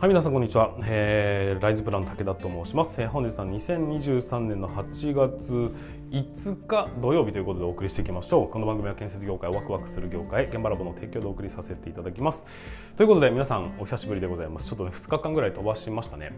はい皆さんこんにちは、えー、ライズプラン武田と申します、えー、本日は2023年の8月5日土曜日ということでお送りしていきましょう。この番組は建設業界ワクワクする業界現場ラボの提供でお送りさせていただきます。ということで皆さんお久しぶりでございます。ちょっとね2日間ぐらい飛ばしましたね、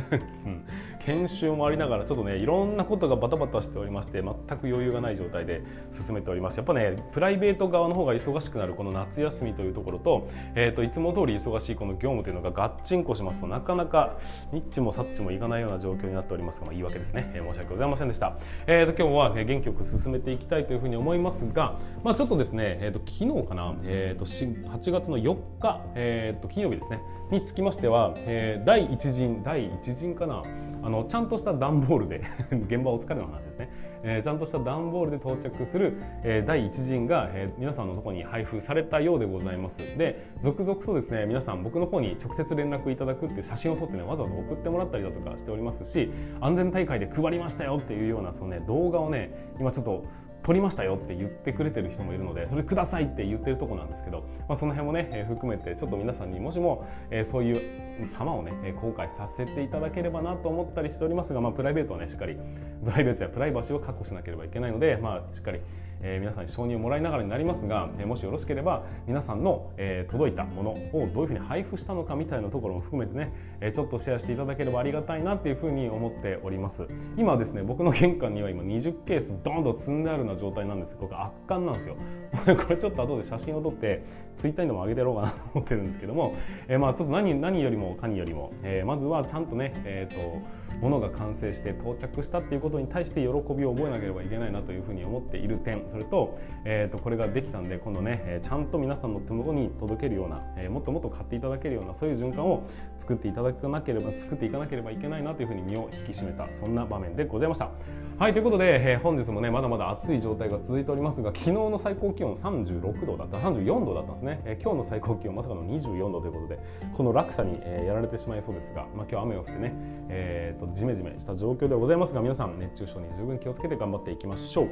うん、研修もありながらちょっとねいろんなことがバタバタしておりまして全く余裕がない状態で進めております。やっぱねプライベート側の方が忙しくなるこの夏休みというところと,、えーと、いつも通り忙しいこの業務というのがガッチンコしますとなかなかニッチもサッチもいかないような状況になっております。が、まあ、言い訳ですね、えー、申し訳ございませんでした、えーと、今日は元気よく進めていきたいというふうに思いますが、まあ、ちょっとですね、えーと、昨日かな、えー、と8月の4日、えー、と金曜日ですね。につきましては、えー、第一陣第一陣かな。あのちゃんとした段ボールで 現場お疲れの話ですね、えー、ちゃんとした段ボールで到着する、えー、第一陣が、えー、皆さんのところに配布されたようでございます。で続々とですね皆さん僕の方に直接連絡いただくって写真を撮ってねわざわざ送ってもらったりだとかしておりますし安全大会で配りましたよっていうようなそのね動画をね今ちょっと撮りましたよって言ってくれてる人もいるのでそれくださいって言ってるとこなんですけど、まあ、その辺もね、えー、含めてちょっと皆さんにもしも、えー、そういう様をね公開させていただければなと思ったりしておりますが、まあ、プライベートはねしっかりプライベートやプライバシーを確保しなければいけないので、まあ、しっかりえー、皆さんに承認をもらいながらになりますが、えー、もしよろしければ皆さんの、えー、届いたものをどういうふうに配布したのかみたいなところも含めてね、えー、ちょっとシェアしていただければありがたいなっていうふうに思っております。今ですね僕の玄関には今20ケースドンと積んであるような状態なんですこれ圧巻なんですよ。これちょっと後で写真を撮ってツイッターにでも上げてやろうかなと思ってるんですけども、えー、まあちょっと何何よりもかによりも、えー、まずはちゃんとねえっ、ー、とものが完成して到着したっていうことに対して喜びを覚えなければいけないなというふうに思っている点。それと,、えー、とこれができたんで今度ねちゃんと皆さんの手元に届けるような、え、もっともっと買っていただけるようなそういう循環を作っていただかなければ作っていかなければいけないなというふうに身を引き締めたそんな場面でございました。はいということで、えー、本日もねまだまだ暑い状態が続いておりますが昨日の最高気温36度だった34度だったんですね、えー、今日の最高気温まさかの24度ということでこの落差に、えー、やられてしまいそうですが、まあ、今日雨が降ってね、えーと、とジメジメした状況でございますが皆さん熱中症に十分気をつけて頑張っていきましょう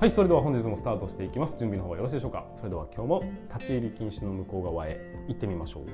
はいそれでは本日もスタートしていきます。準備の方はよろしいでしょうか？それでは今日も立ち入り禁止の向こう側へ行ってみましょう。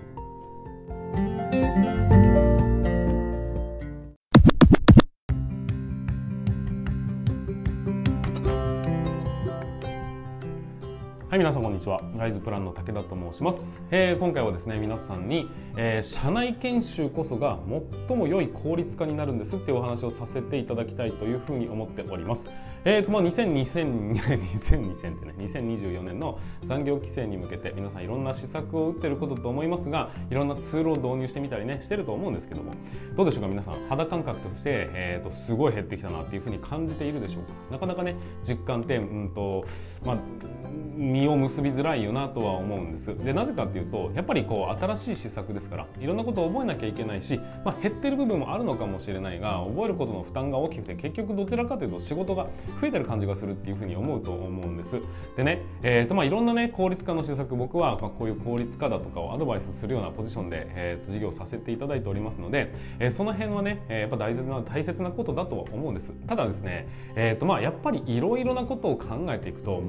はい皆さんこんにちは。ライズプランの武田と申します、えー、今回はですね皆さんに、えー、社内研修こそが最も良い効率化になるんですっていうお話をさせていただきたいというふうに思っております。えーとまあ、2000 2000 2000ってね2024年の残業規制に向けて皆さんいろんな施策を打ってることと思いますがいろんなツールを導入してみたりねしてると思うんですけどもどうでしょうか皆さん肌感覚として、えーと、すごい減ってきたなっていうふうに感じているでしょうか？なかなかね実感ってうんと、まあ、実を結びづらいよなとは思うんです。でなぜかっていうとやっぱりこう新しい施策ですからいろんなことを覚えなきゃいけないし、まあ、減ってる部分もあるのかもしれないが覚えることの負担が大きくて結局どちらかというと仕事が増えてる感じがするっていうふうに思うと思うんです。でね、えーとまあ、いろんなね効率化の施策僕はまあこういう効率化だとかをアドバイスするようなポジションで、えー、と事業させていただいておりますので、えー、その辺はね、えー、やっぱ大切な大切なことだとは思うんです。ただですね、えーとまあ、やっぱりいろいろなことを考えていくと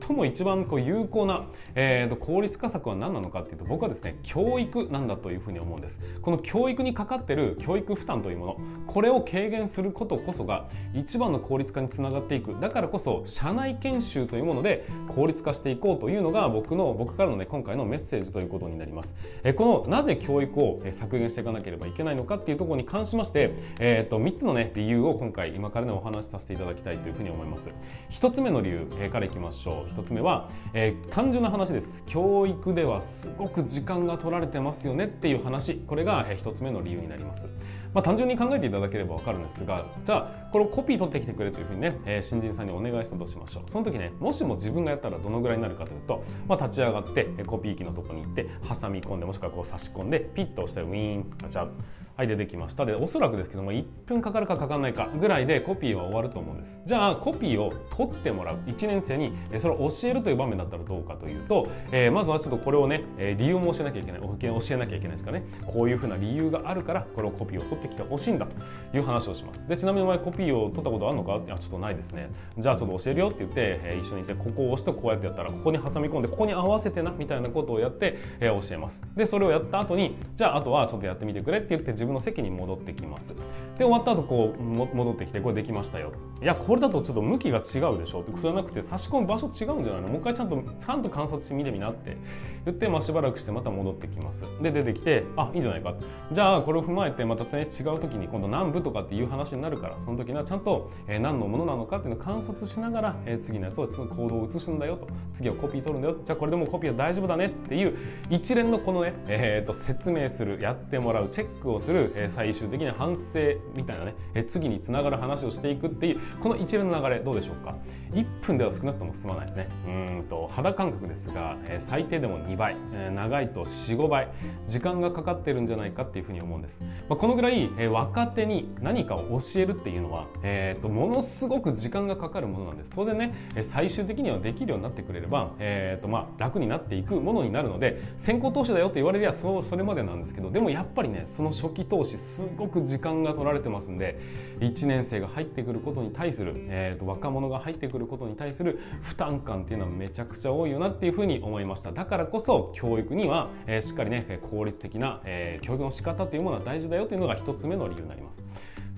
最も一番こう有効な、えー、と効率化策は何なのかっていうと僕はですね教育なんだというふうに思うんです。この教育にかかってる教育負担というものこれを軽減することこそが一番の効率化につながっていく。だからこそ社内研修というもので効率化していこうというのが僕の僕からのね今回のメッセージということになります。えこのなぜ教育を削減していかなければいけないのかっていうところに関しまして、えー、と3つのね理由を今回今からねお話しさせていただきたいというふうに思います。1つ目の理由、えからいきましょう。1つ目は、えー、単純な話です。教育ではすごく時間が取られてますよねっていう話。これが1つ目の理由になります。まあ、単純に考えていただければ分かるんですがじゃあこれをコピー取ってきてくれというふうにね、えー、新人さんにお願いしたとしましょう。その時ねもしも自分がやったらどのぐらいになるかというと、まあ、立ち上がってコピー機のとこに行って挟み込んでもしくはこう差し込んでピッと押してウィーンガチャはい出てきました。でおそらくですけども1分かかるかかかんないかぐらいでコピーは終わると思うんです。じゃあコピーを取ってもらう。1年生にそれを教えるという場面だったらどうかというと、えー、まずはちょっとこれをね理由も教えなきゃいけない。保険教えなきゃいけないですかね。こういうふうな理由があるからこれをコピーを取ってきてほしいんだという話をします。でちなみにお前コピーを取ったことあるのか？いやちょっとないです。ですね。じゃあちょっと教えるよって言って、えー、一緒にいてここを押してこうやってやったらここに挟み込んでここに合わせてなみたいなことをやって、えー、教えます。でそれをやった後にじゃああとはちょっとやってみてくれって言って自分の席に戻ってきます。で終わった後こう戻ってきてこれできましたよ。いやこれだとちょっと向きが違うでしょ。ってそれはなくて差し込む場所違うんじゃないの？もう一回ちゃんとちゃんと観察してみてみなって。言って、まあ、しばらくしてまた戻ってきます。で出てきてあいいんじゃないか。じゃあこれを踏まえてまたね違う時に今度南部とかっていう話になるからその時にはちゃんと、えー、何のものなのかっていうのを観察しながら、えー、次のやつを行動を移すんだよと。次はコピー取るんだよ。じゃあこれでもうコピーは大丈夫だね。っていう一連のこのね、えー、と説明するやってもらうチェックをする、えー、最終的に反省みたいなね、えー、次につながる話をしていくっていうこの一連の流れどうでしょうか。1分では少なくとも済まないですね。うんと肌感覚ですが、えー、最低でも2倍、えー、長いと45倍時間がかかってるんじゃないかっていうふうに思うんです、まあ、このぐらい、えー、若手に何かを教えるっていうのは、えーと、ものすごく時時間がかかるものなんです当然ね最終的にはできるようになってくれれば、えーとまあ、楽になっていくものになるので先行投資だよって言われりゃそそれまでなんですけどでもやっぱりねその初期投資すごく時間が取られてますんで1年生が入ってくることに対する、えーと、若者が入ってくることに対する負担感っていうのはめちゃくちゃ多いよなっていうふうに思いましただからこそ教育には、えー、しっかりね効率的な、えー、教育の仕方というものは大事だよというのが1つ目の理由になります。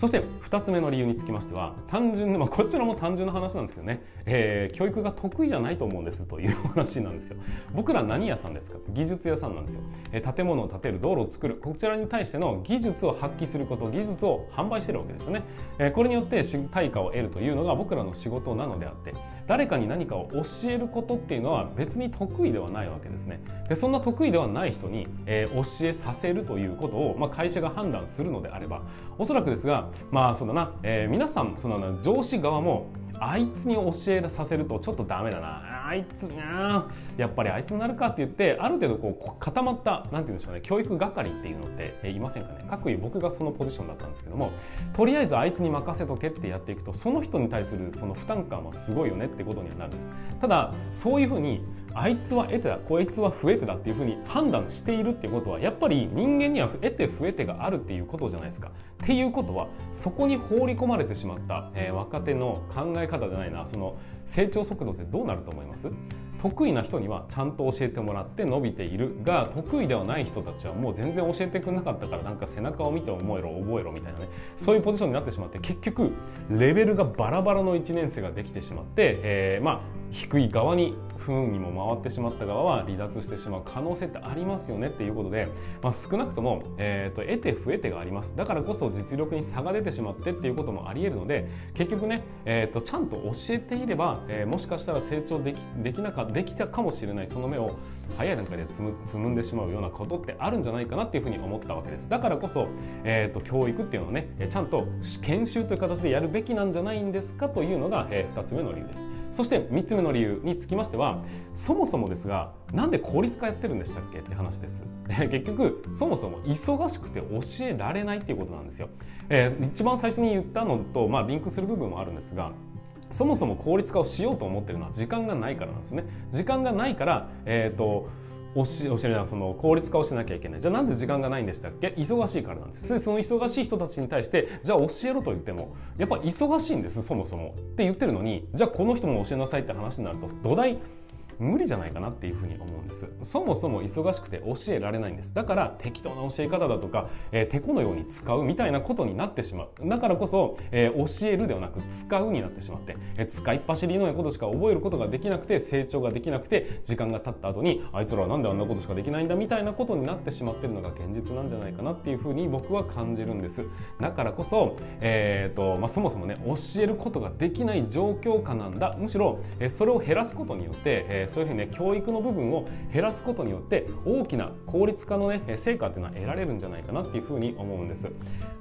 そして2つ目の理由につきましては単純まあ、こちらも単純な話なんですけどね、えー、教育が得意じゃないと思うんですという話なんですよ。僕ら何屋さんですか？技術屋さんなんですよ、えー、建物を建てる道路を作るこちらに対しての技術を発揮すること技術を販売してるわけですよね、えー、これによって対価を得るというのが僕らの仕事なのであって誰かに何かを教えることっていうのは別に得意ではないわけですね。でそんな得意ではない人に、えー、教えさせるということを、まあ、会社が判断するのであればおそらくですがまあそうだな、えー、皆さんその上司側もあいつに教えさせるとちょっとダメだな。あいつな。やっぱりあいつになるかって言ってある程度こう固まったなんて言うんでしょうね。教育係っていうのっていませんかね。各位僕がそのポジションだったんですけどもとりあえずあいつに任せとけってやっていくとその人に対するその負担感はすごいよねってことにはなるんです。ただそういうふうにあいつは得てだこいつは増えてだっていうふうに判断しているっていうことはやっぱり人間には得て増えてがあるっていうことじゃないですか。っていうことはそこに放り込まれてしまった、えー、若手の考え方じゃないなその成長速度ってどうなると思います？得意な人にはちゃんと教えてもらって伸びているが得意ではない人たちはもう全然教えてくれなかったからなんか背中を見て思えろ覚えろみたいなねそういうポジションになってしまって結局レベルがバラバラの1年生ができてしまって、えー、まあ低い側に不運にも回ってしまった側は離脱してしまう可能性ってありますよねっていうことで、まあ、少なくとも、えーと、得て増えてがあります。だからこそ実力に差が出てしまってっていうこともありえるので結局ね、えーと、ちゃんと教えていれば、えー、もしかしたら成長できできなかできたかもしれないその目を早い段階でつむつむんでしまうようなことってあるんじゃないかなっていうふうに思ったわけです。だからこそ、えーと、教育っていうのはねちゃんと研修という形でやるべきなんじゃないんですかというのが、えー、2つ目の理由です。そして3つ目の理由につきましてはそもそもですがなんで効率化やってるんでしたっけって話です。結局そもそも忙しくて教えられないっていうことなんですよ、えー、一番最初に言ったのと、まあ、リンクする部分もあるんですがそもそも効率化をしようと思ってるのは時間がないからなんですね。時間がないから、えーと教えるその効率化をしなきゃいけない。じゃあなんで時間がないんでしたっけ？忙しいからなんです。その忙しい人たちに対してじゃあ教えろと言ってもやっぱ忙しいんですそもそも。って言ってるのにじゃあこの人も教えなさいって話になると土台無理じゃないかなっていうふうに思うんです。そもそも忙しくて教えられないんです。だから適当な教え方だとか、えー、てこのように使うみたいなことになってしまう。だからこそ、えー、教えるではなく使うになってしまって、えー、使いっ走りのようなことしか覚えることができなくて成長ができなくて時間が経った後にあいつらはなんであんなことしかできないんだみたいなことになってしまってるのが現実なんじゃないかなっていうふうに僕は感じるんです。だからこそ、えーとまあ、そもそもね教えることができない状況下なんだ。むしろ、え、それを減らすことによって、えーそういうふうにね教育の部分を減らすことによって大きな効率化のね成果っていうのは得られるんじゃないかなっていうふうに思うんです。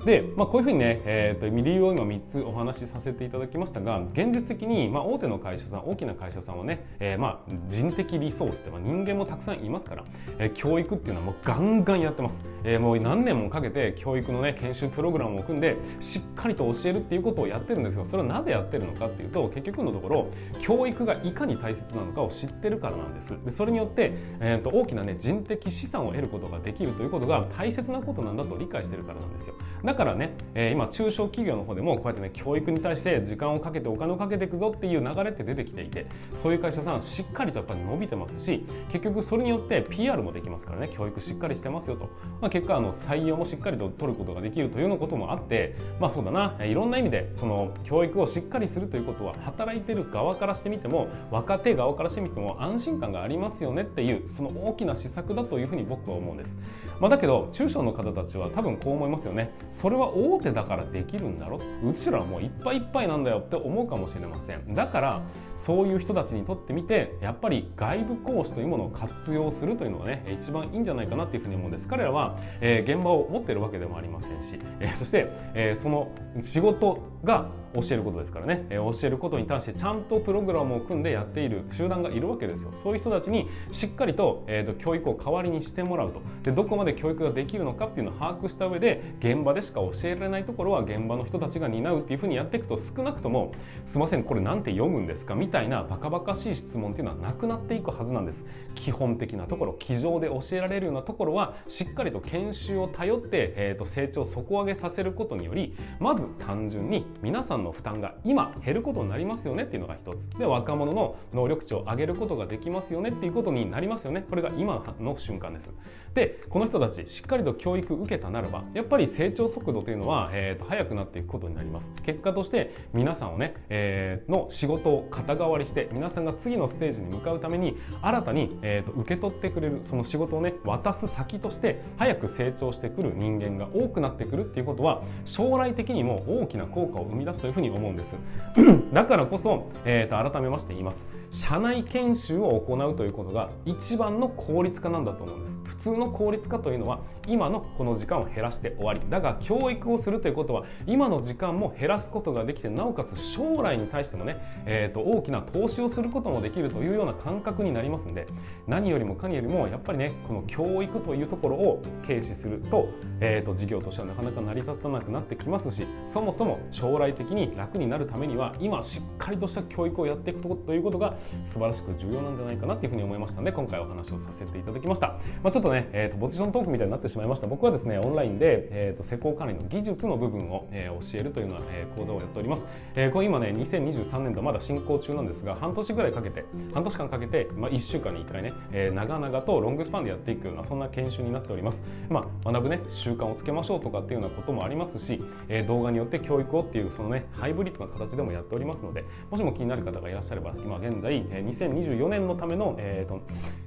で、まあ、こういうふうにね、えーと、理由を今3つお話しさせていただきましたが現実的に、まあ、大手の会社さん大きな会社さんはね、えー、まあ人的リソースって、まあ、人間もたくさんいますから、えー、教育っていうのはもうガンガンやってます、えー、もう何年もかけて教育のね研修プログラムを組んでしっかりと教えるっていうことをやってるんですよ。それはなぜやってるのかっていうと結局のところ教育がいかに大切なのかを知ってるからなんです。でそれによって、えーと、大きな、ね、人的資産を得ることができるということが大切なことなんだと理解してるからなんですよ。だからね、えー、今中小企業の方でもこうやってね教育に対して時間をかけてお金をかけていくぞっていう流れって出てきていてそういう会社さんしっかりとやっぱり伸びてますし結局それによって PR もできますからね。教育しっかりしてますよと、まあ、結果あの採用もしっかりと取ることができるというようなこともあってまあそうだな。いろんな意味でその教育をしっかりするということは働いてる側からしてみても若手側からしてみても安心感がありますよねっていうその大きな施策だというふうに僕は思うんです、まあ、だけど中小の方たちは多分こう思いますよね。それは大手だからできるんだろうちらはもういっぱいいっぱいなんだよって思うかもしれません。だからそういう人たちにとってみてやっぱり外部講師というものを活用するというのがね一番いいんじゃないかなっていうふうに思うんです。彼らは、えー、現場を持ってるわけでもありませんし、えー、そして、えー、その仕事が教えることですからね、えー、教えることに対してちゃんとプログラムを組んでやっている集団がいるわけですよ。そういう人たちにしっかりと,、えーと、教育を代わりにしてもらうと。でどこまで教育ができるのかっていうのを把握した上で現場でしか教えられないところは現場の人たちが担うっていうふうにやっていくと少なくともすいませんこれなんて読むんですか？みたいなバカバカしい質問っていうのはなくなっていくはずなんです。基本的なところ机上で教えられるようなところはしっかりと研修を頼って、えーと成長を底上げさせることによりまず単純に皆さんの負担が今減ることになりますよねっていうのが一つ。で若者の能力値を上げることができますよねっていうことになりますよね。これが今の瞬間です。でこの人たちしっかりと教育受けたならばやっぱり成長速度というのは、えーと、速くなっていくことになります。結果として皆さんをね、えー、の仕事を肩代わりして皆さんが次のステージに向かうために新たに、えーと、受け取ってくれるその仕事をね渡す先として早く成長してくる人間が多くなってくるっていうことは将来的にも大きな効果を生み出すというふうに思うんです。だからこそ、えー、と改めまして言います。社内研修を行うということが一番の効率化なんだと思うんです。普通の効率化というのは今のこの時間を減らして終わり。だが教育をするということは今の時間も減らすことができてなおかつ将来に対してもね、えー、と大きな投資をすることもできるというような感覚になりますんで何よりも何よりもやっぱりねこの教育というところを軽視すると,、えー、と事業としてはなかなか成り立たなくなってきますしそもそも将来的に楽になるためには今しっかりとした教育をやっていくということが素晴らしく重要なんじゃないかなというふうに思いましたので今回お話をさせていただきました、まあ、ちょっとね、えーと、ポジショントークみたいになってしまいました。僕はですねオンラインで、えーと、施工管理の技術の部分を、えー、教えるというような、えー、講座をやっております、えー、これ今ね2023年度まだ進行中なんですが半年ぐらいかけて半年間かけて、まあ、1週間に1回ね、えー、長々とロングスパンでやっていくようなそんな研修になっております、まあ、学ぶね習慣をつけましょうとかっていうようなこともありますし、えー、動画によって教育をっていうそのねハイブリッドな形でもやっておりますのでもしも気になる方がいらっしゃれば今現在2024年のための、えーと、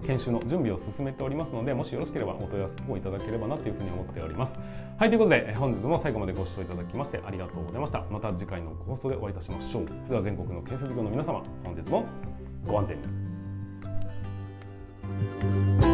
研修の準備を進めておりますのでもしよろしければお問い合わせをいただければなというふうに思っております。はいということで本日も最後までご視聴いただきましてありがとうございました。また次回の放送でお会いいたしましょう。それでは全国の建設業の皆様本日もご安全に。